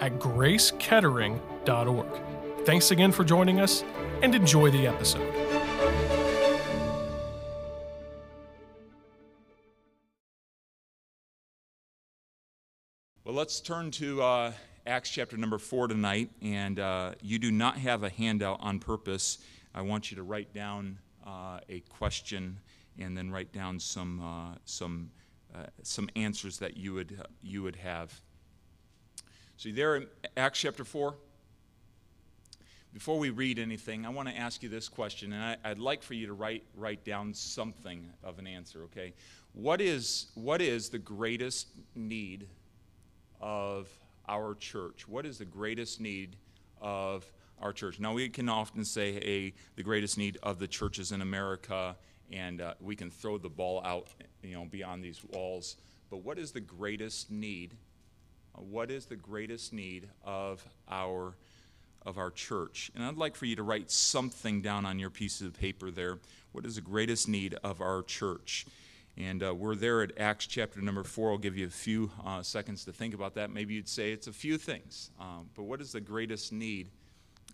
at gracekettering.org. Thanks again for joining us and enjoy the episode. Well, let's turn to uh, Acts chapter number four tonight. And uh, you do not have a handout on purpose. I want you to write down uh, a question and then write down some, uh, some, uh, some answers that you would, you would have. So, there in Acts chapter 4. Before we read anything, I want to ask you this question, and I, would like for you to write, write down something of an answer, okay? What is, what is the greatest need of our church? What is the greatest need of our church? Now, we can often say, hey, the greatest need of the churches in America, and uh, we can throw the ball out, you know, beyond these walls. But what is the greatest need what is the greatest need of our of our church. And I'd like for you to write something down on your piece of paper there. What is the greatest need of our church? And uh, we're there at Acts chapter number four. I'll give you a few uh, seconds to think about that. Maybe you'd say it's a few things. Um, but what is the greatest need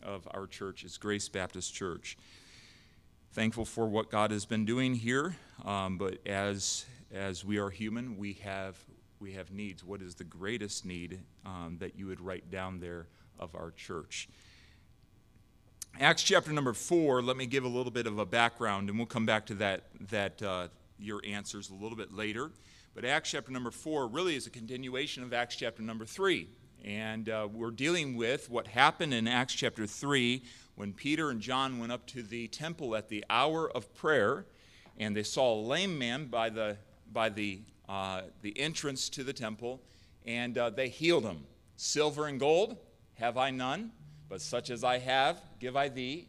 of our church? It's Grace Baptist Church. Thankful for what God has been doing here. Um, but as, as we are human, we have we have needs. What is the greatest need um, that you would write down there of our church? Acts chapter number four, let me give a little bit of a background, and we'll come back to that, that uh, your answers a little bit later. But Acts chapter number four really is a continuation of Acts chapter number three. And uh, we're dealing with what happened in Acts chapter 3 when Peter and John went up to the temple at the hour of prayer and they saw a lame man by the, by the uh, the entrance to the temple, and uh, they healed him. Silver and gold have I none, but such as I have give I thee.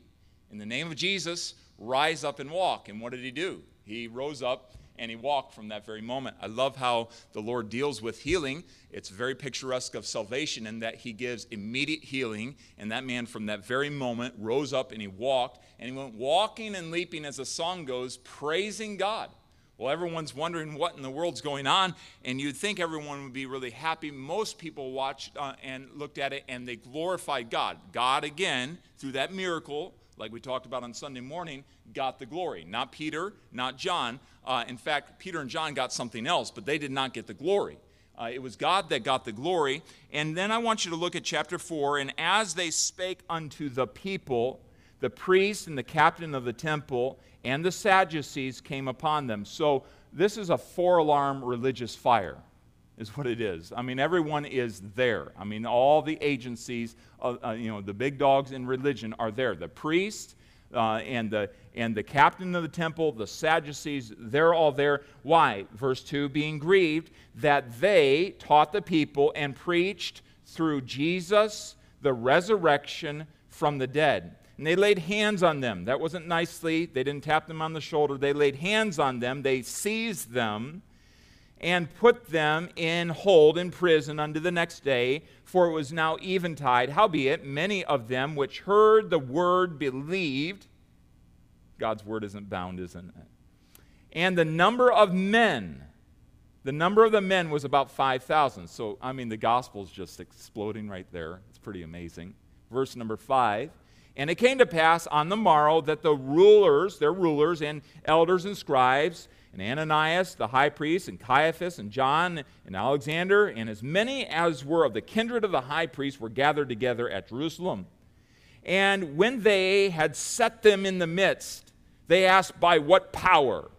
In the name of Jesus, rise up and walk. And what did he do? He rose up and he walked from that very moment. I love how the Lord deals with healing. It's very picturesque of salvation in that he gives immediate healing. And that man, from that very moment, rose up and he walked. And he went walking and leaping, as the song goes, praising God. Well, everyone's wondering what in the world's going on, and you'd think everyone would be really happy. Most people watched uh, and looked at it and they glorified God. God, again, through that miracle, like we talked about on Sunday morning, got the glory. Not Peter, not John. Uh, in fact, Peter and John got something else, but they did not get the glory. Uh, it was God that got the glory. And then I want you to look at chapter 4. And as they spake unto the people, the priest and the captain of the temple and the Sadducees came upon them. So this is a four alarm religious fire, is what it is. I mean, everyone is there. I mean, all the agencies, uh, uh, you know, the big dogs in religion are there. The priest uh, and, the, and the captain of the temple, the Sadducees, they're all there. Why? Verse 2 being grieved that they taught the people and preached through Jesus the resurrection from the dead. And they laid hands on them. That wasn't nicely. They didn't tap them on the shoulder. They laid hands on them. They seized them and put them in hold in prison unto the next day, for it was now eventide. Howbeit, many of them which heard the word believed. God's word isn't bound, isn't it? And the number of men, the number of the men was about 5,000. So, I mean, the gospel's just exploding right there. It's pretty amazing. Verse number 5 and it came to pass on the morrow that the rulers, their rulers, and elders and scribes, and Ananias the high priest, and Caiaphas, and John, and Alexander, and as many as were of the kindred of the high priest were gathered together at Jerusalem. And when they had set them in the midst, they asked, By what power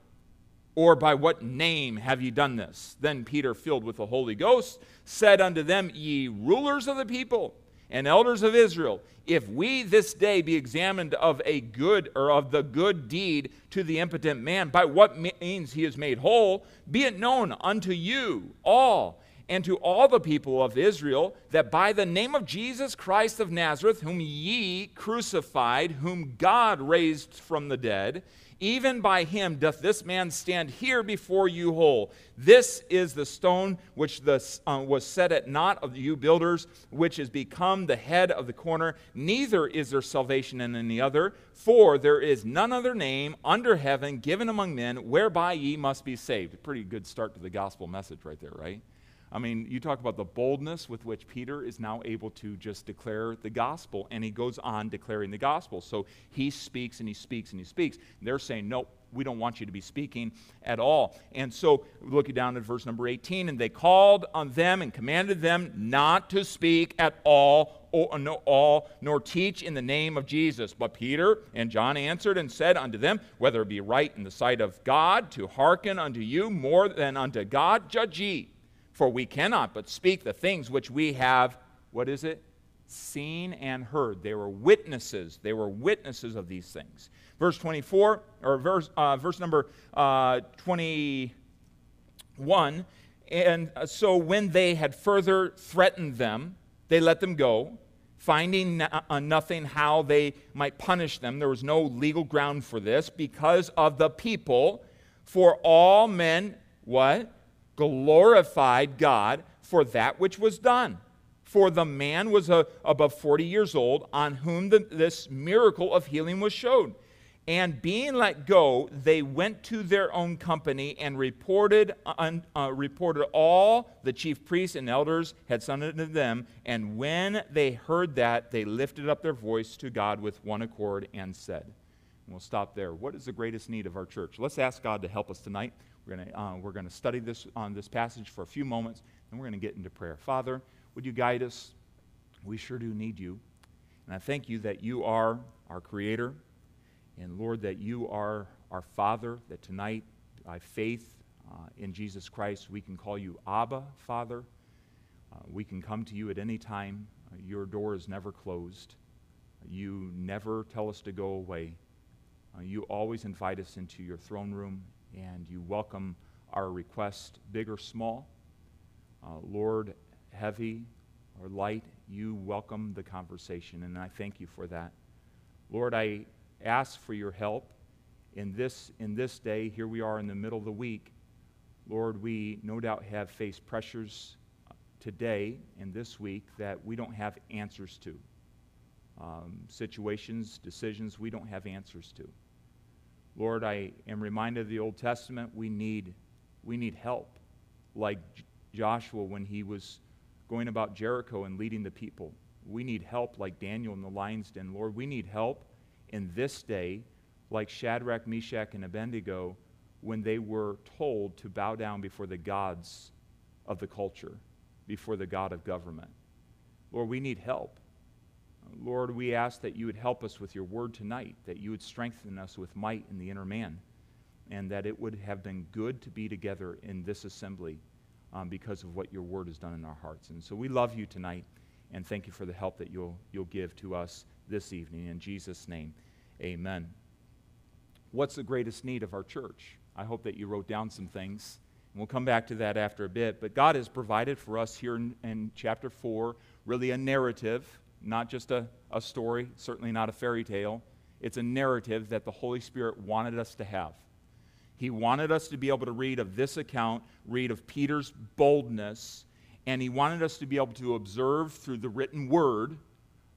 or by what name have ye done this? Then Peter, filled with the Holy Ghost, said unto them, Ye rulers of the people, and elders of Israel, if we this day be examined of a good or of the good deed to the impotent man, by what means he is made whole, be it known unto you all and to all the people of Israel that by the name of Jesus Christ of Nazareth, whom ye crucified, whom God raised from the dead, even by him doth this man stand here before you whole. This is the stone which the, uh, was set at naught of you builders, which is become the head of the corner. Neither is there salvation in any other, for there is none other name under heaven given among men whereby ye must be saved. Pretty good start to the gospel message right there, right? I mean, you talk about the boldness with which Peter is now able to just declare the gospel, and he goes on declaring the gospel. So he speaks and he speaks and he speaks. And they're saying, Nope, we don't want you to be speaking at all. And so, looking down at verse number 18, and they called on them and commanded them not to speak at all or, no, all, nor teach in the name of Jesus. But Peter and John answered and said unto them, Whether it be right in the sight of God to hearken unto you more than unto God, judge ye. For we cannot but speak the things which we have, what is it? Seen and heard. They were witnesses. They were witnesses of these things. Verse 24, or verse, uh, verse number uh, 21. And so when they had further threatened them, they let them go, finding uh, nothing how they might punish them. There was no legal ground for this because of the people. For all men, what? Glorified God for that which was done. For the man was a, uh, above 40 years old, on whom the, this miracle of healing was shown. And being let go, they went to their own company and reported, uh, reported all the chief priests and elders had sent unto them. And when they heard that, they lifted up their voice to God with one accord and said, and We'll stop there. What is the greatest need of our church? Let's ask God to help us tonight. We're going uh, we're to study this on this passage for a few moments, and we're going to get into prayer. Father, would you guide us? We sure do need you. And I thank you that you are our Creator, and Lord, that you are our Father, that tonight, by faith uh, in Jesus Christ, we can call you Abba, Father. Uh, we can come to you at any time. Uh, your door is never closed. You never tell us to go away. Uh, you always invite us into your throne room and you welcome our request, big or small. Uh, Lord, heavy or light, you welcome the conversation, and I thank you for that. Lord, I ask for your help in this, in this day. Here we are in the middle of the week. Lord, we no doubt have faced pressures uh, today and this week that we don't have answers to. Um, situations, decisions we don't have answers to. Lord, I am reminded of the Old Testament. We need, we need help, like Joshua when he was going about Jericho and leading the people. We need help, like Daniel in the lion's den. Lord, we need help in this day, like Shadrach, Meshach, and Abednego, when they were told to bow down before the gods of the culture, before the God of government. Lord, we need help. Lord, we ask that you would help us with your word tonight, that you would strengthen us with might in the inner man, and that it would have been good to be together in this assembly um, because of what your word has done in our hearts. And so we love you tonight, and thank you for the help that you'll, you'll give to us this evening. In Jesus' name, amen. What's the greatest need of our church? I hope that you wrote down some things. And we'll come back to that after a bit. But God has provided for us here in, in chapter 4 really a narrative not just a, a story, certainly not a fairy tale. It's a narrative that the Holy Spirit wanted us to have. He wanted us to be able to read of this account, read of Peter's boldness, and he wanted us to be able to observe through the written word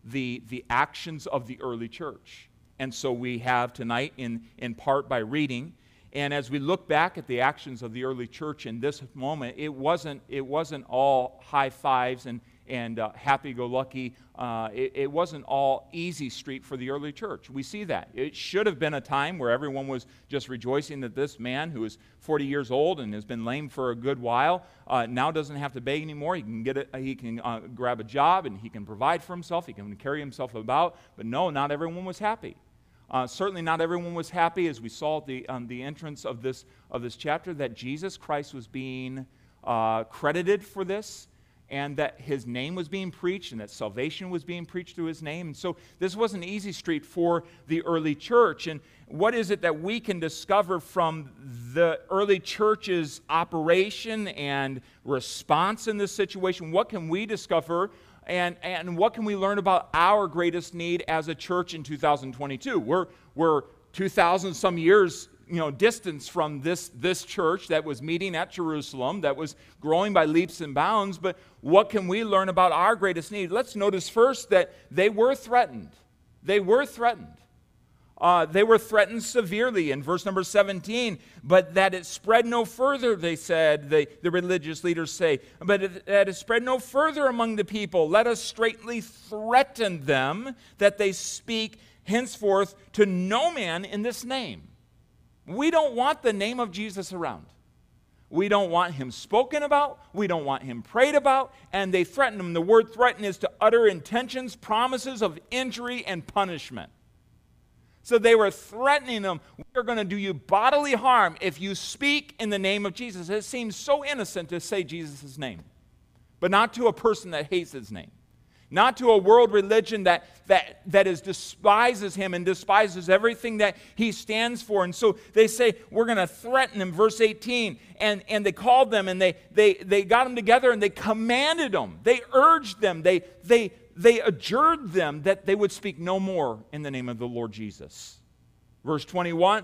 the, the actions of the early church. And so we have tonight, in, in part by reading, and as we look back at the actions of the early church in this moment, it wasn't, it wasn't all high fives and, and uh, happy go lucky. Uh, it, it, wasn't all easy street for the early church. We see that. It should have been a time where everyone was just rejoicing that this man, who is 40 years old and has been lame for a good while, uh, now doesn't have to beg anymore. He can, get it, he can uh, grab a job and he can provide for himself, he can carry himself about. But no, not everyone was happy. Uh, certainly, not everyone was happy as we saw at the, um, the entrance of this, of this chapter that Jesus Christ was being uh, credited for this and that his name was being preached and that salvation was being preached through his name. And so this was an easy street for the early church. And what is it that we can discover from the early church's operation and response in this situation? What can we discover? And, and what can we learn about our greatest need as a church in 2022? We're, we're 2,000 some years you know, distance from this, this church that was meeting at Jerusalem, that was growing by leaps and bounds. But what can we learn about our greatest need? Let's notice first that they were threatened. They were threatened. Uh, they were threatened severely in verse number 17, but that it spread no further, they said, the, the religious leaders say, but it, that it spread no further among the people. Let us straightly threaten them that they speak henceforth to no man in this name. We don't want the name of Jesus around. We don't want him spoken about. We don't want him prayed about. And they threaten him. The word threaten is to utter intentions, promises of injury and punishment. So they were threatening him. We are going to do you bodily harm if you speak in the name of Jesus. It seems so innocent to say Jesus' name, but not to a person that hates his name not to a world religion that, that, that is despises him and despises everything that he stands for. And so they say, We're going to threaten him, verse 18. And, and they called them and they, they, they got them together and they commanded them, they urged them, they, they, they adjured them that they would speak no more in the name of the Lord Jesus. Verse 21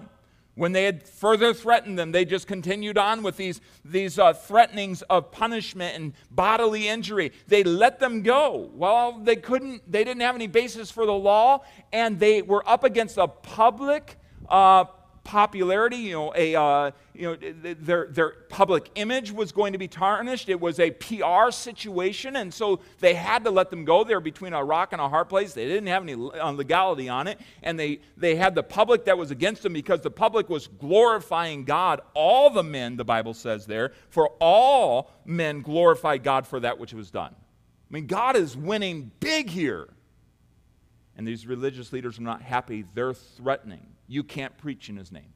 when they had further threatened them, they just continued on with these, these uh, threatenings of punishment and bodily injury. They let them go. Well, they couldn't, they didn't have any basis for the law, and they were up against a public uh, popularity, you know, a, uh, you know, their, their public image was going to be tarnished. It was a PR situation, and so they had to let them go. They were between a rock and a hard place. They didn't have any uh, legality on it, and they, they had the public that was against them because the public was glorifying God. All the men, the Bible says there, for all men glorified God for that which was done. I mean, God is winning big here. And these religious leaders are not happy. They're threatening you can't preach in his name.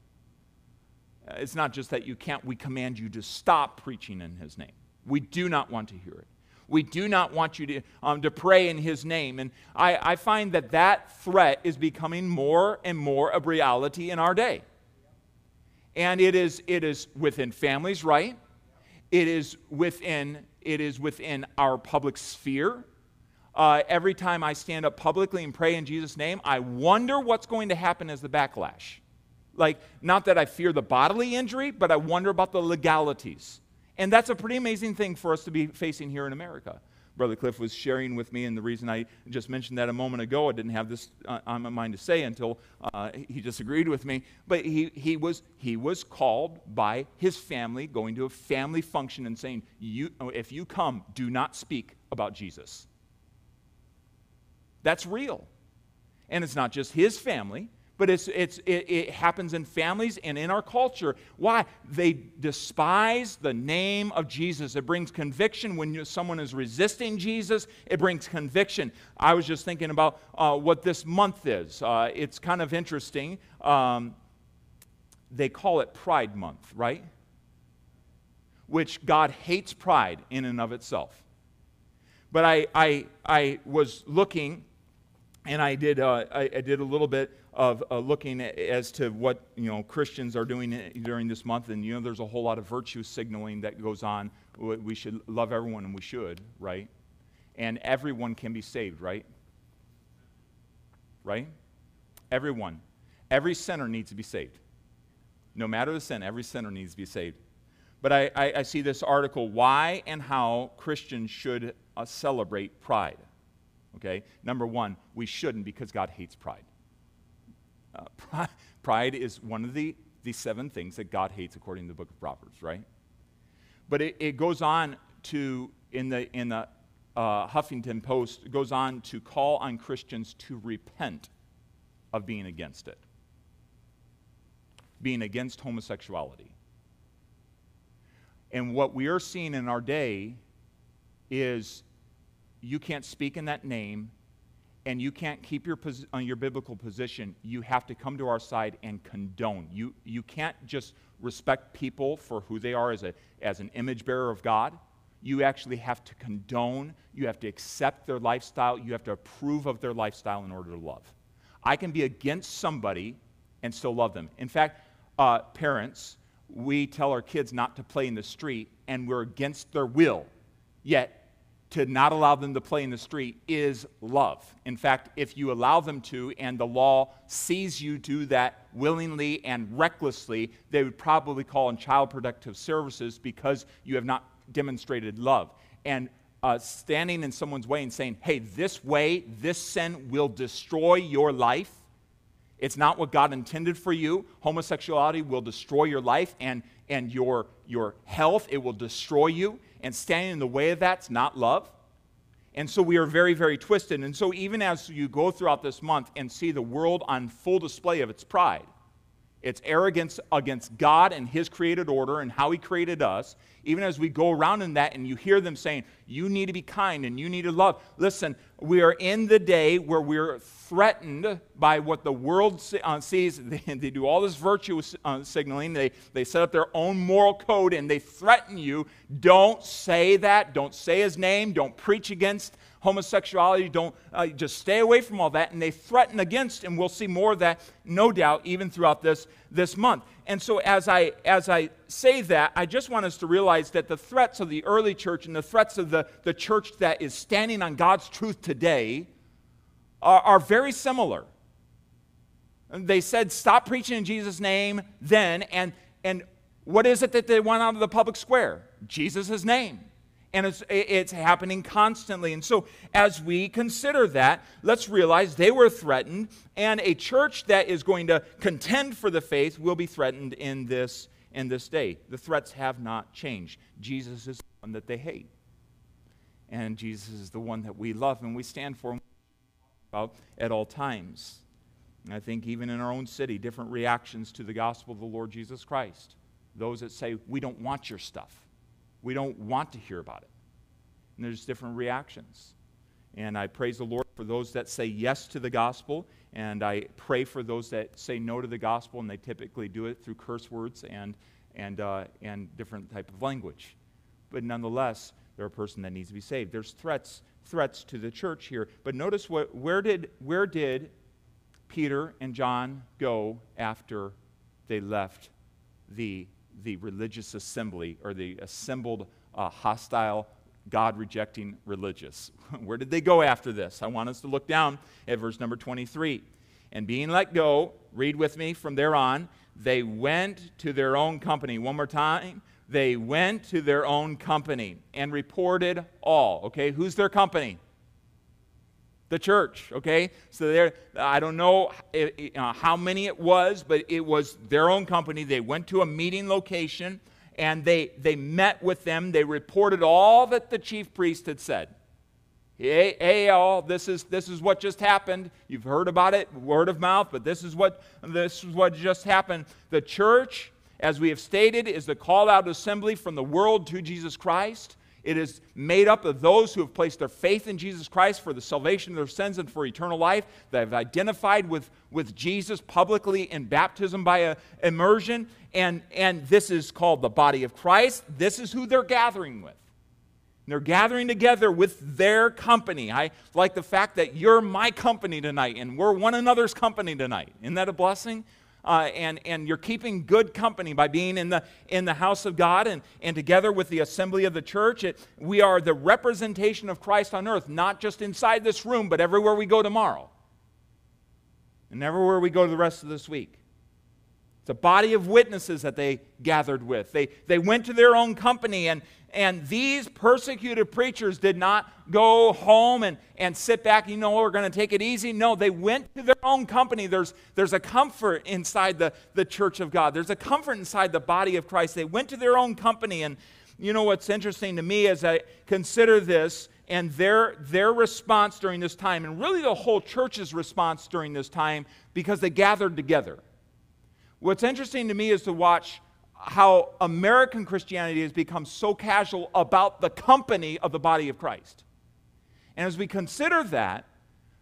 Uh, it's not just that you can't, we command you to stop preaching in his name. We do not want to hear it. We do not want you to, um, to pray in his name. And I, I find that that threat is becoming more and more a reality in our day. And it is, it is within families, right? It is within, it is within our public sphere uh, every time I stand up publicly and pray in Jesus' name, I wonder what's going to happen as the backlash. Like, not that I fear the bodily injury, but I wonder about the legalities. And that's a pretty amazing thing for us to be facing here in America. Brother Cliff was sharing with me, and the reason I just mentioned that a moment ago, I didn't have this uh, on my mind to say until uh, he disagreed with me. But he, he, was, he was called by his family, going to a family function and saying, you, If you come, do not speak about Jesus. That's real. And it's not just his family, but it's, it's, it, it, happens in families and in our culture. Why? They despise the name of Jesus. It brings conviction when someone is resisting Jesus, it brings conviction. I was just thinking about uh, what this month is. Uh, it's kind of interesting. Um, they call it Pride Month, right? Which God hates pride in and of itself. But I, I, I was looking and I did, uh, I, I, did a little bit of uh, looking as to what you know Christians are doing during this month, and you know there's a whole lot of virtue signaling that goes on. We should love everyone, and we should, right? And everyone can be saved, right? Right? Everyone, every sinner needs to be saved. No matter the sin, every sinner needs to be saved. But I, I, I see this article: why and how Christians should uh, celebrate Pride. Okay? Number one, we shouldn't because God hates pride. Uh, pride, pride is one of the, the seven things that God hates according to the book of Proverbs, right? But it, it goes on to, in the, in the uh, Huffington Post, goes on to call on Christians to repent of being against it, being against homosexuality. And what we are seeing in our day is you can't speak in that name and you can't keep your, on your biblical position, you have to come to our side and condone. You, you can't just respect people for who they are as, a, as an image bearer of God. You actually have to condone, you have to accept their lifestyle, you have to approve of their lifestyle in order to love. I can be against somebody and still love them. In fact, uh, parents, we tell our kids not to play in the street, and we're against their will. Yet, to not allow them to play in the street is love. In fact, if you allow them to and the law sees you do that willingly and recklessly, they would probably call in child protective services because you have not demonstrated love. And uh, standing in someone's way and saying, hey, this way, this sin will destroy your life. It's not what God intended for you. Homosexuality will destroy your life and, and your, your health. It will destroy you and standing in the way of that's not love. And so we are very, very twisted. And so even as you go throughout this month and see the world on full display of its pride, its arrogance against God and His created order and how He created us, even as we go around in that and you hear them saying, you need to be kind and you need to love. Listen, we are in the day where we're threatened by what the world uh, sees. They, they do all this virtue uh, signaling, they, they set up their own moral code and they threaten you. Don't say that. Don't say his name. Don't preach against homosexuality. Don't uh, just stay away from all that. And they threaten against, and we'll see more of that, no doubt, even throughout this, this month. And so, as I, as I say that, I just want us to realize that the threats of the early church and the threats of the, the church that is standing on God's truth today are, are very similar. They said, stop preaching in Jesus' name then, and, and what is it that they want out of the public square? Jesus' name and it's, it's happening constantly. And so, as we consider that, let's realize they were threatened, and a church that is going to contend for the faith will be threatened in this, in this day. The threats have not changed. Jesus is the one that they hate, and Jesus is the one that we love and we stand for about at all times. And I think even in our own city, different reactions to the gospel of the Lord Jesus Christ. Those that say, We don't want your stuff we don't want to hear about it. And there's different reactions. And I praise the Lord for those that say yes to the gospel, and I pray for those that say no to the gospel, and they typically do it through curse words and, and, uh, and different type of language. But nonetheless, they're a person that needs to be saved. There's threats, threats to the church here. But notice what, where, did, where did Peter and John go after they left the the religious assembly or the assembled uh, hostile, God rejecting religious. Where did they go after this? I want us to look down at verse number 23. And being let go, read with me from there on, they went to their own company. One more time. They went to their own company and reported all. Okay, who's their company? The church okay? So there i don't know uh, how many it was but it was their own company. They went to a meeting location and they they met with them. They reported all that the chief priest had said. Hey, hey all this is this is what just happened. You've heard about it word of mouth but this is what this is what just happened. The church as we have stated is the called out assembly from the world to jesus christ it is made up of those who have placed their faith in Jesus Christ for the salvation of their sins and for eternal life, that have identified with, with Jesus publicly in baptism by a, immersion. And, and this is called the body of Christ. This is who they're gathering with. they're gathering together with their company. I like the fact that you're my company tonight and we're one another's company tonight. Isn't that a blessing? Uh, and, and you're keeping good company by being in the, in the house of God and, and together with the assembly of the church. It, we are the representation of Christ on earth, not just inside this room, but everywhere we go tomorrow and everywhere we go the rest of this week. It's a body of witnesses that they gathered with. They, they went to their own company, and, and these persecuted preachers did not go home and, and sit back, you know, we're going to take it easy. No, they went to their own company. There's, there's a comfort inside the, the church of God, there's a comfort inside the body of Christ. They went to their own company. And you know what's interesting to me as I consider this and their, their response during this time, and really the whole church's response during this time, because they gathered together. What's interesting to me is to watch how American Christianity has become so casual about the company of the body of Christ. And as we consider that,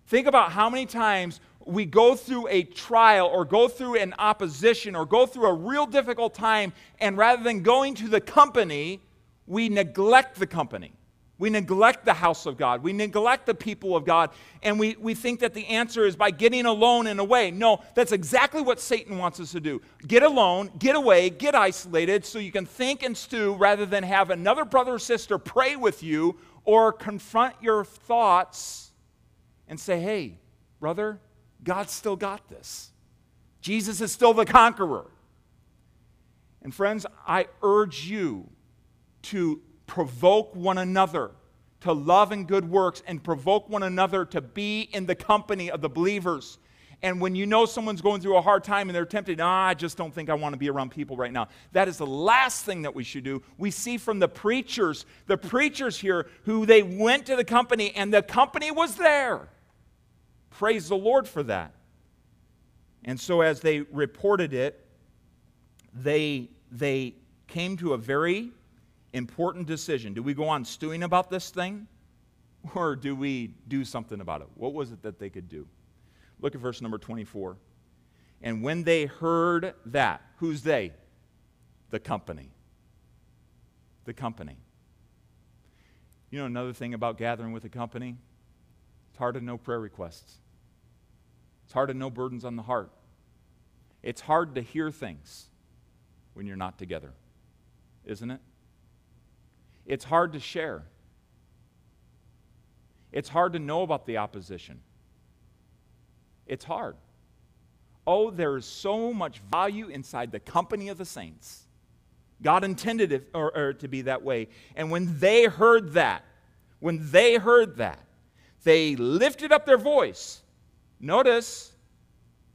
think about how many times we go through a trial or go through an opposition or go through a real difficult time, and rather than going to the company, we neglect the company. We neglect the house of God. We neglect the people of God. And we, we think that the answer is by getting alone and away. No, that's exactly what Satan wants us to do. Get alone, get away, get isolated so you can think and stew rather than have another brother or sister pray with you or confront your thoughts and say, hey, brother, God still got this. Jesus is still the conqueror. And friends, I urge you to provoke one another to love and good works and provoke one another to be in the company of the believers. And when you know someone's going through a hard time and they're tempted, ah, I just don't think I want to be around people right now. That is the last thing that we should do. We see from the preachers, the preachers here, who they went to the company and the company was there. Praise the Lord for that. And so as they reported it, they, they came to a very important decision. Do we go on stewing about this thing? Or do we do something about it? What was it that they could do? Look at verse number 24. And when they heard that, who's they? The company. The company. You know another thing about gathering with a company? It's hard to know prayer requests. It's hard to know burdens on the heart. It's hard to hear things when you're not together, isn't it? It's hard to share. It's hard to know about the opposition. It's hard. Oh, there is so much value inside the company of the saints. God intended it or, or to be that way. And when they heard that, when they heard that, they lifted up their voice. Notice,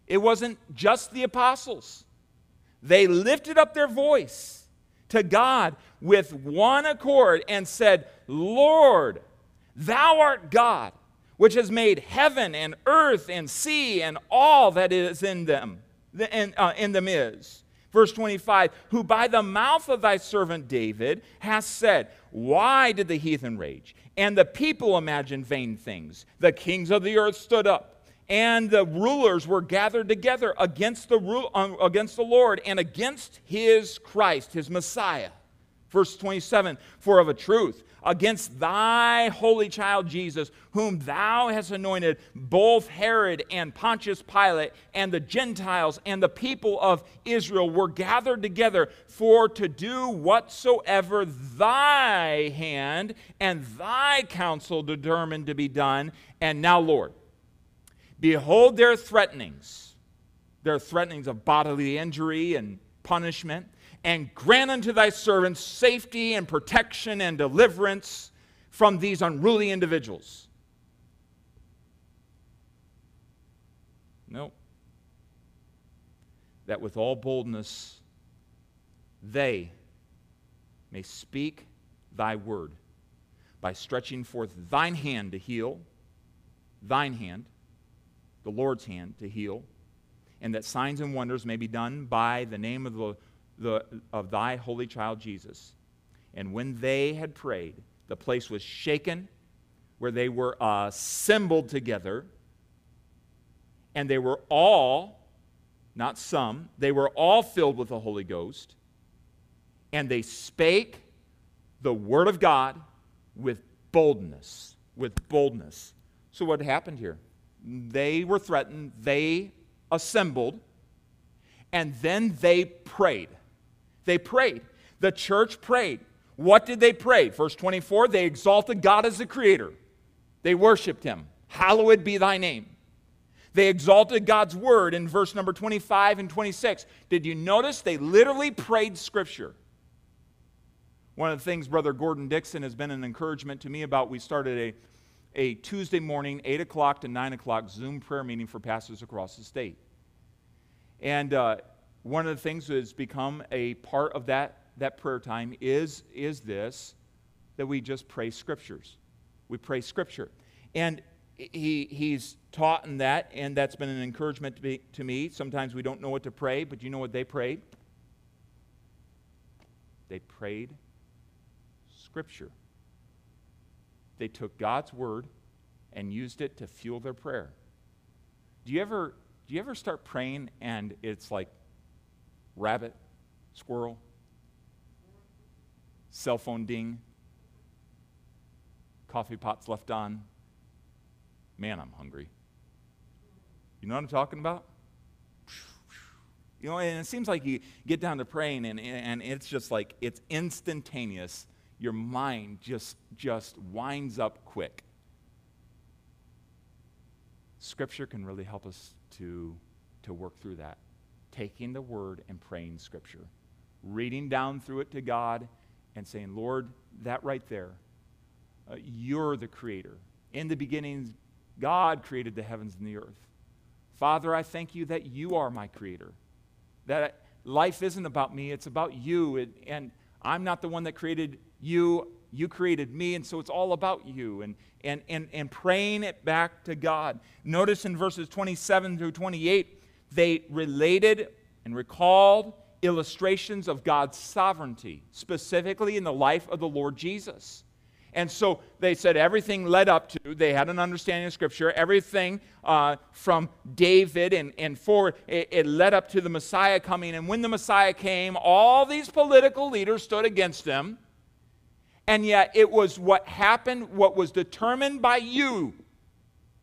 it wasn't just the apostles. They lifted up their voice to God with one accord and said, Lord, thou art God, which has made heaven and earth and sea and all that is in them, in, uh, in them is. Verse 25, who by the mouth of thy servant David has said, Why did the heathen rage? And the people imagine vain things. The kings of the earth stood up and the rulers were gathered together against the, uh, against the Lord and against his Christ, his Messiah. Verse 27 For of a truth, against thy holy child Jesus, whom thou hast anointed, both Herod and Pontius Pilate and the Gentiles and the people of Israel were gathered together for to do whatsoever thy hand and thy counsel determined to be done. And now, Lord, behold their threatenings, their threatenings of bodily injury and punishment and grant unto thy servants safety and protection and deliverance from these unruly individuals. No. That with all boldness they may speak thy word by stretching forth thine hand to heal, thine hand, the Lord's hand to heal, and that signs and wonders may be done by the name of the the, of thy holy child Jesus. And when they had prayed, the place was shaken where they were assembled together, and they were all, not some, they were all filled with the Holy Ghost, and they spake the word of God with boldness. With boldness. So, what happened here? They were threatened, they assembled, and then they prayed. They prayed. The church prayed. What did they pray? Verse 24 they exalted God as the creator, they worshiped him. Hallowed be thy name. They exalted God's word in verse number 25 and 26. Did you notice they literally prayed scripture? One of the things Brother Gordon Dixon has been an encouragement to me about, we started a, a Tuesday morning, 8 o'clock to 9 o'clock Zoom prayer meeting for pastors across the state. And uh, one of the things that has become a part of that, that prayer time is, is this that we just pray scriptures. We pray scripture. And he, he's taught in that, and that's been an encouragement to, be, to me. Sometimes we don't know what to pray, but you know what they prayed? They prayed scripture. They took God's word and used it to fuel their prayer. Do you ever do you ever start praying and it's like rabbit, squirrel. cell phone ding, coffee pots left on. Man, I'm hungry. You know what I'm talking about? You know, and it seems like you get down to praying and, and it's just like it's instantaneous. Your mind just just winds up quick. Scripture can really help us to, to work through that. Taking the word and praying Scripture. Reading down through it to God and saying, Lord, that right there, uh, you're the creator. In the beginning, God created the heavens and the earth. Father, I thank you that you are my creator. That life isn't about me, it's about you. And I'm not the one that created you, you created me, and so it's all about you. And, and, and, and praying it back to God. Notice in verses 27 through 28, they related and recalled illustrations of God's sovereignty, specifically in the life of the Lord Jesus. And so they said everything led up to, they had an understanding of Scripture, everything uh, from David and, and forward, it, it led up to the Messiah coming. And when the Messiah came, all these political leaders stood against him. And yet it was what happened, what was determined by you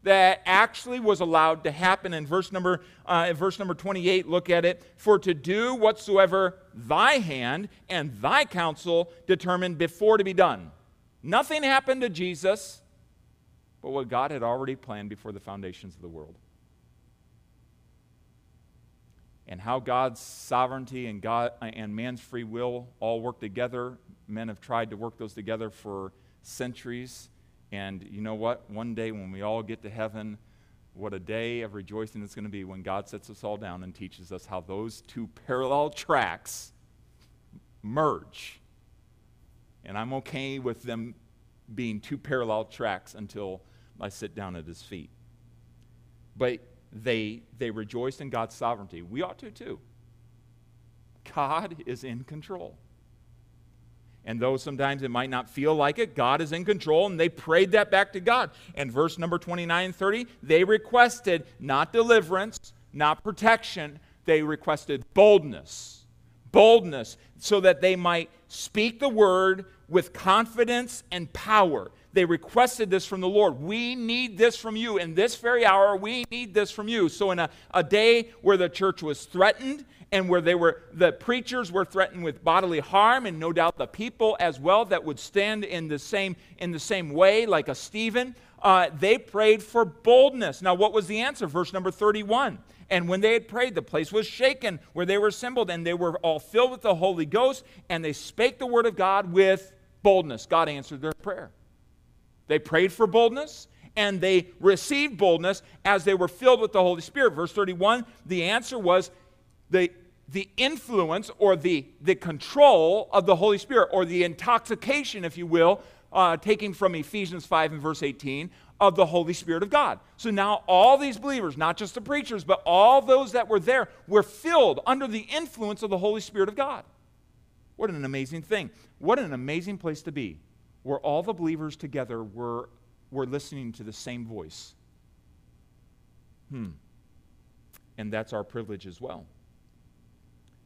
that actually was allowed to happen. In verse number uh, verse number 28 look at it. For to do whatsoever thy hand and thy counsel determined before to be done. Nothing happened to jesus but what god had already planned before the foundations of the world. And how god's sovereignty and god and man's free will all work together. Men have tried to work those together for centuries and you know what? One day when we all get to heaven, what a day of rejoicing it's going to be when God sets us all down and teaches us how those two parallel tracks merge. And I'm okay with them being two parallel tracks until I sit down at his feet. But they, they rejoiced in God's sovereignty. We ought to too. God is in control. And though sometimes it might not feel like it, God is in control, and they prayed that back to God. And verse number 29 and 30, they requested not deliverance, not protection, they requested boldness. Boldness, so that they might speak the word with confidence and power. They requested this from the Lord. We need this from you. In this very hour, we need this from you. So, in a, a day where the church was threatened and where they were the preachers were threatened with bodily harm and no doubt the people as well that would stand in the same in the same way like a stephen uh, they prayed for boldness. Now what was the answer? Verse number 31 and when they had prayed the place was shaken where they were assembled and they were all filled with the holy ghost and they spake the word of god with boldness. God answered their prayer. They prayed for boldness and they received boldness as they were filled with the Holy Spirit. Verse 31, the answer was the, the influence or the, the control of the Holy Spirit, or the intoxication, if you will, uh, taking from Ephesians 5 and verse 18, of the Holy Spirit of God. So now all these believers, not just the preachers, but all those that were there, were filled under the influence of the Holy Spirit of God. What an amazing thing. What an amazing place to be, where all the believers together were, were listening to the same voice. Hmm. And that's our privilege as well.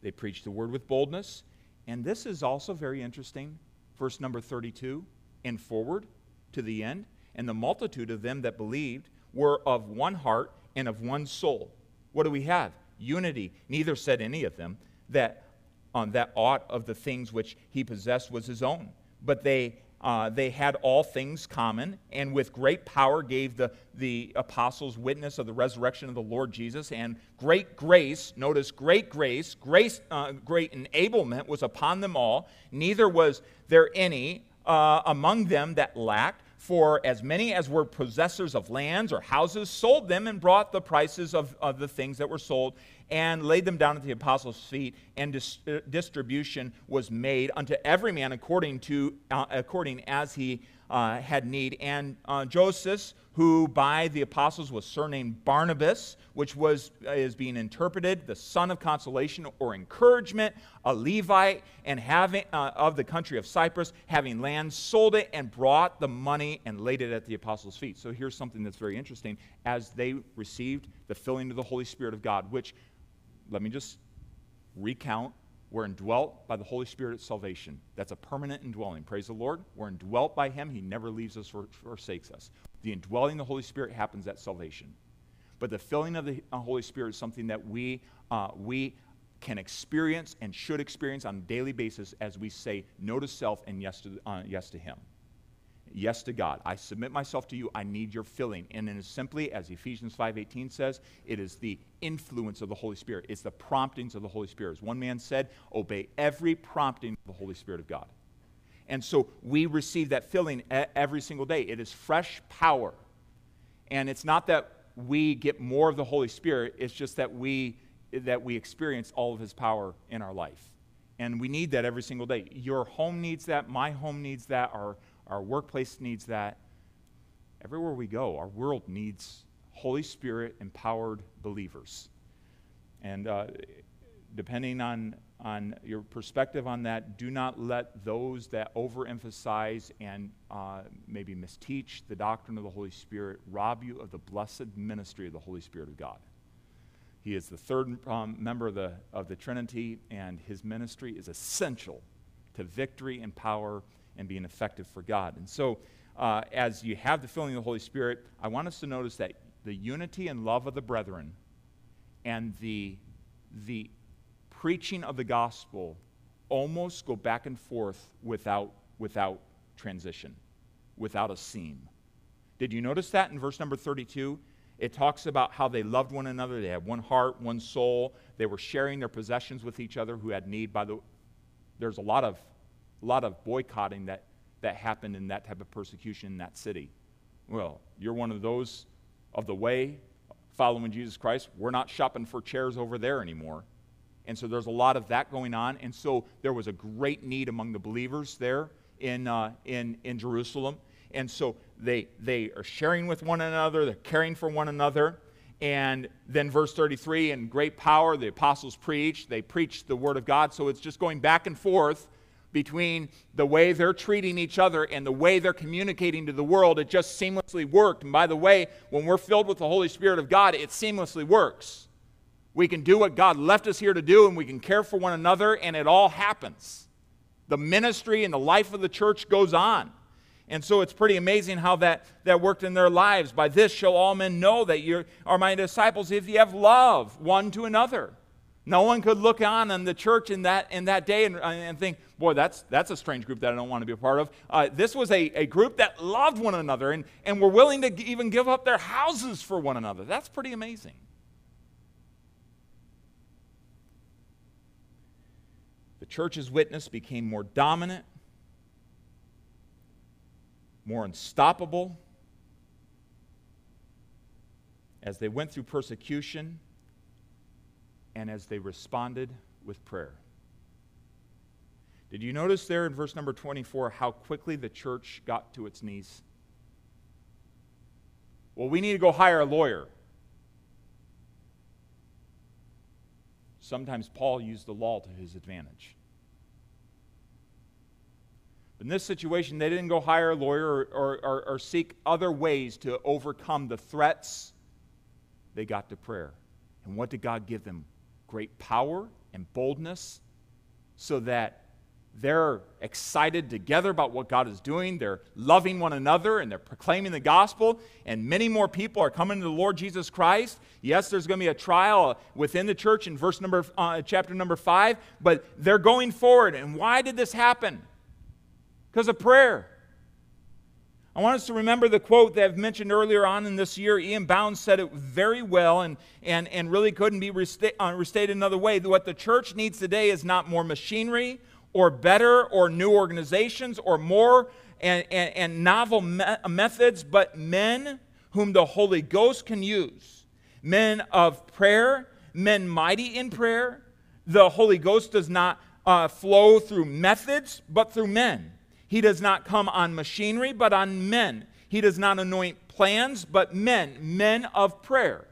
They preached the word with boldness. And this is also very interesting. Verse number 32 and forward to the end. And the multitude of them that believed were of one heart and of one soul. What do we have? Unity. Neither said any of them that on um, that aught of the things which he possessed was his own, but they uh, they had all things common, and with great power gave the, the apostles witness of the resurrection of the Lord Jesus. And great grace, notice great grace, grace, uh, great enablement was upon them all. Neither was there any uh, among them that lacked. For as many as were possessors of lands or houses sold them and brought the prices of, of the things that were sold and laid them down at the apostles' feet, and dis- uh, distribution was made unto every man according to uh, according as he uh, had need. And uh, Joseph, who by the apostles was surnamed Barnabas, which was uh, is being interpreted the son of consolation or encouragement, a Levite, and having uh, of the country of Cyprus, having land, sold it and brought the money and laid it at the apostles' feet. So here's something that's very interesting: as they received the filling of the Holy Spirit of God, which let me just recount We're indwelt by the Holy Spirit at salvation. That's a permanent indwelling. Praise the Lord. We're indwelt by Him. He never leaves us or forsakes us. The indwelling of the Holy Spirit happens at salvation. But the filling of the uh, Holy Spirit is something that we, uh, we can experience and should experience on a daily basis as we say no to self and yes to, uh, yes to Him yes to God. I submit myself to you. I need your filling. And then as simply as Ephesians 5:18 says, it is the influence of the Holy Spirit. It's the promptings of the Holy Spirit. As one man said, obey every prompting of the Holy Spirit of God. And so we receive that filling every single day. It is fresh power. And it's not that we get more of the Holy Spirit, it's just that we that we experience all of his power in our life. And we need that every single day. Your home needs that, my home needs that, our our workplace needs that. Everywhere we go, our world needs Holy Spirit empowered believers. And uh, depending on, on your perspective on that, do not let those that overemphasize and uh, maybe misteach the doctrine of the Holy Spirit rob you of the blessed ministry of the Holy Spirit of God. He is the third um, member of the, of the Trinity, and his ministry is essential to victory and power and being effective for God. And so, uh, as you have the filling of the Holy Spirit, I want us to notice that the unity and love of the brethren and the, the preaching of the gospel almost go back and forth without, without transition, without a seam. Did you notice that in verse number 32? It talks about how they loved one another. They had one heart, one soul. They were sharing their possessions with each other who had need. By the, there's a lot of a lot of boycotting that, that happened in that type of persecution in that city. Well, you're one of those of the way, following Jesus Christ. We're not shopping for chairs over there anymore. And so there's a lot of that going on. And so there was a great need among the believers there in, uh, in, in Jerusalem. And so they, they are sharing with one another, they're caring for one another. And then, verse 33 in great power, the apostles preached, they preached the word of God. So it's just going back and forth between the way they're treating each other and the way they're communicating to the world. It just seamlessly worked. And by the way, when we're filled with the Holy Spirit of God, it seamlessly works. We can do what God left us here to do, and we can care for one another, and it all happens. The ministry and the life of the church goes on. And so it's pretty amazing how that, that worked in their lives. By this shall all men know that you are my disciples if you have love one to another. No one could look on in the church in that, in that day and, and think, boy, that's, that's a strange group that I don't want to be a part of. Uh, this was a, a group that loved one another and, and were willing to even give up their houses for one another. That's pretty amazing. The church's witness became more dominant, more unstoppable. As they went through persecution, and as they responded with prayer. Did you notice there in verse number 24 how quickly the church got to its knees? Well, we need to go hire a lawyer. Sometimes Paul used the law to his advantage. In this situation, they didn't go hire a lawyer or, or, or, or seek other ways to overcome the threats. They got to prayer. And what did God give them? Great power and boldness so that they're excited together about what God is doing. They're loving one another and they're proclaiming the gospel. And many more people are coming to the Lord Jesus Christ. Yes, there's going to be a trial within the church in verse number, uh, chapter number five, but they're going forward. And why did this happen? Because of prayer. I want us to remember the quote that I've mentioned earlier on in this year. E.M. Bounds said it very well and, and, and really couldn't be resta- uh, restated another way. What the church needs today is not more machinery or better or new organizations or more and, and, and novel me- methods, but men whom the Holy Ghost can use. Men of prayer, men mighty in prayer. The Holy Ghost does not uh, flow through methods, but through men. He does not come on machinery, but on men. He does not anoint plans, but men, men of prayer.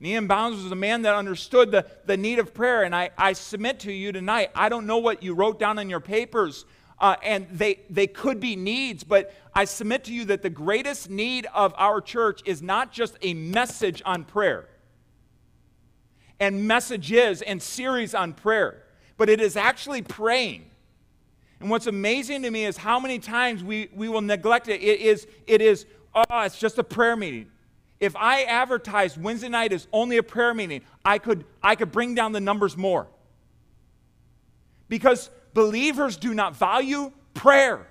E.M. Bounds was a man that understood the, the need of prayer. And I, I submit to you tonight, I don't know what you wrote down in your papers, uh, and they, they could be needs, but I submit to you that the greatest need of our church is not just a message on prayer and messages and series on prayer but it is actually praying. And what's amazing to me is how many times we, we will neglect it. It is, it is, oh, it's just a prayer meeting. If I advertised Wednesday night is only a prayer meeting, I could, I could bring down the numbers more. Because believers do not value prayer.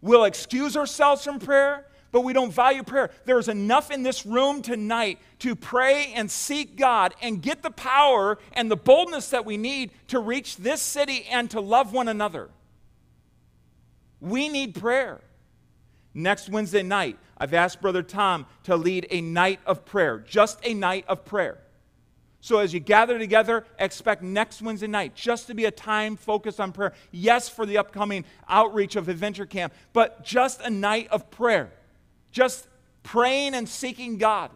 We'll excuse ourselves from prayer, but we don't value prayer. There's enough in this room tonight to pray and seek God and get the power and the boldness that we need to reach this city and to love one another. We need prayer. Next Wednesday night, I've asked Brother Tom to lead a night of prayer, just a night of prayer. So as you gather together, expect next Wednesday night just to be a time focused on prayer. Yes, for the upcoming outreach of Adventure Camp, but just a night of prayer. Just praying and seeking God.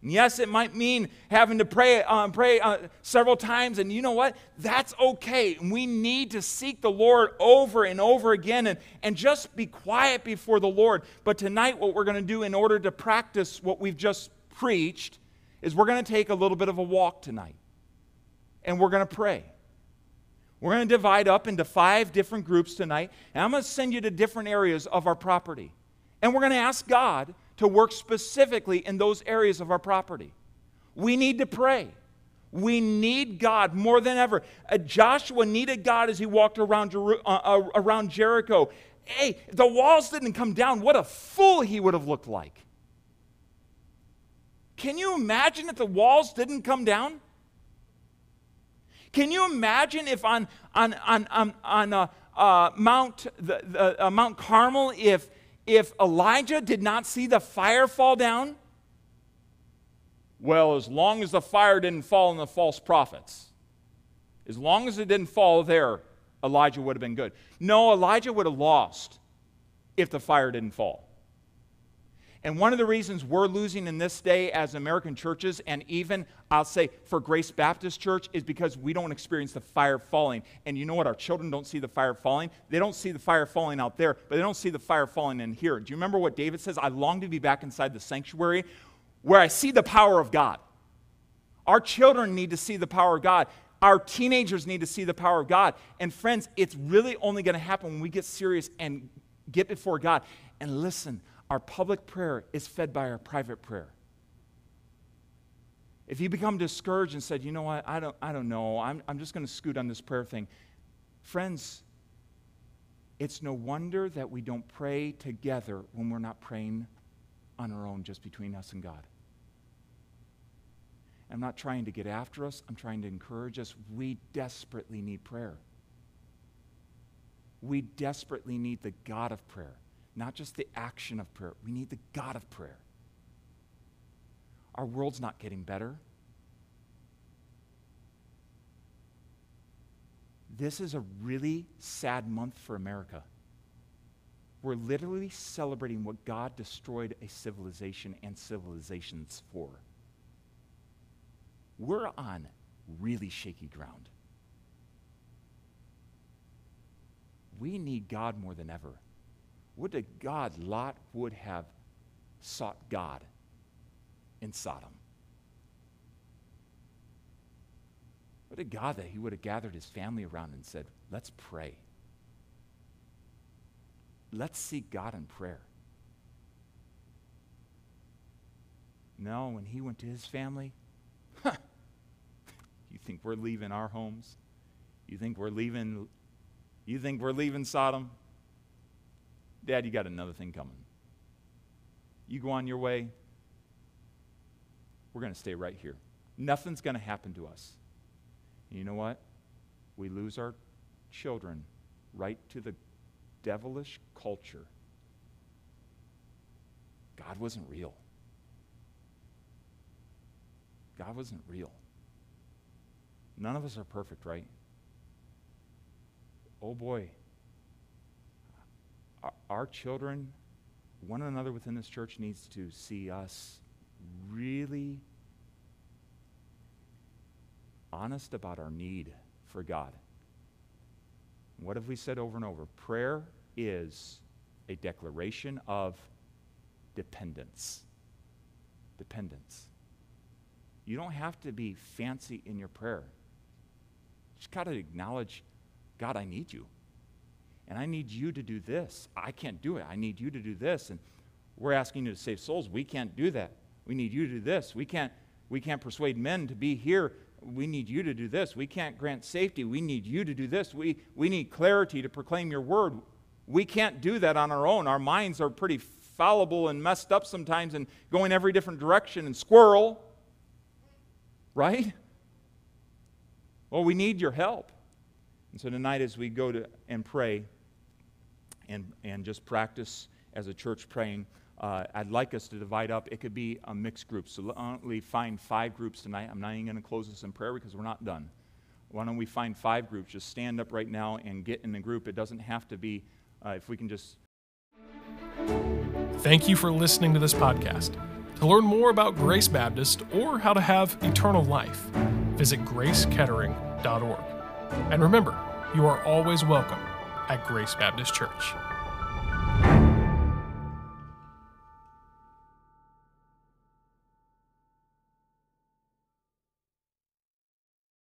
And yes, it might mean having to pray, uh, pray uh, several times, and you know what? That's okay. And we need to seek the Lord over and over again and, and just be quiet before the Lord. But tonight, what we're going to do in order to practice what we've just preached is we're going to take a little bit of a walk tonight, and we're going to pray. We're going to divide up into five different groups tonight, and I'm going to send you to different areas of our property. And we're going to ask God to work specifically in those areas of our property. We need to pray. We need God more than ever. Uh, Joshua needed God as he walked around, uh, uh, around Jericho. Hey, the walls didn't come down. What a fool he would have looked like. Can you imagine if the walls didn't come down? Can you imagine if on, on, on, on, on uh, uh, Mount, the, the, uh, Mount Carmel, if, if Elijah did not see the fire fall down? Well, as long as the fire didn't fall on the false prophets, as long as it didn't fall there, Elijah would have been good. No, Elijah would have lost if the fire didn't fall. And one of the reasons we're losing in this day as American churches, and even I'll say for Grace Baptist Church, is because we don't experience the fire falling. And you know what? Our children don't see the fire falling. They don't see the fire falling out there, but they don't see the fire falling in here. Do you remember what David says? I long to be back inside the sanctuary where I see the power of God. Our children need to see the power of God. Our teenagers need to see the power of God. And friends, it's really only going to happen when we get serious and get before God. And listen, our public prayer is fed by our private prayer. If you become discouraged and said, you know what, I don't, I don't know, I'm, I'm just going to scoot on this prayer thing. Friends, it's no wonder that we don't pray together when we're not praying on our own, just between us and God. I'm not trying to get after us, I'm trying to encourage us. We desperately need prayer. We desperately need the God of prayer not just the action of prayer. We need the God of prayer. Our world's not getting better. This is a really sad month for America. We're literally celebrating what God destroyed a civilization and civilizations for. We're on really shaky ground. We need God more than ever. Would to God Lot would have sought God in Sodom. Would to God that he would have gathered his family around and said, Let's pray. Let's seek God in prayer. No, when he went to his family, huh, you think we're leaving our homes? You think we're leaving you think we're leaving Sodom? Dad, you got another thing coming. You go on your way, we're going to stay right here. Nothing's going to happen to us. And you know what? We lose our children right to the devilish culture. God wasn't real. God wasn't real. None of us are perfect, right? Oh boy, our children, one another within this church needs to see us really honest about our need for God. What have we said over and over? Prayer is a declaration of dependence. Dependence. You don't have to be fancy in your prayer. just got to acknowledge, God, I need you. And I need you to do this. I can't do it. I need you to do this. And we're asking you to save souls. We can't do that. We need you to do this. We can't, we can't persuade men to be here. We need you to do this. We can't grant safety. We need you to do this. We, we need clarity to proclaim your word. We can't do that on our own. Our minds are pretty fallible and messed up sometimes and going every different direction and squirrel. Right? Well, we need your help. And so tonight, as we go to and pray and, and just practice as a church praying, uh, I'd like us to divide up. It could be a mixed group. So why don't we find five groups tonight? I'm not even going to close this in prayer because we're not done. Why don't we find five groups? Just stand up right now and get in a group. It doesn't have to be, uh, if we can just. Thank you for listening to this podcast. To learn more about Grace Baptist or how to have eternal life, visit gracekettering.org. And remember, you are always welcome at Grace Baptist Church.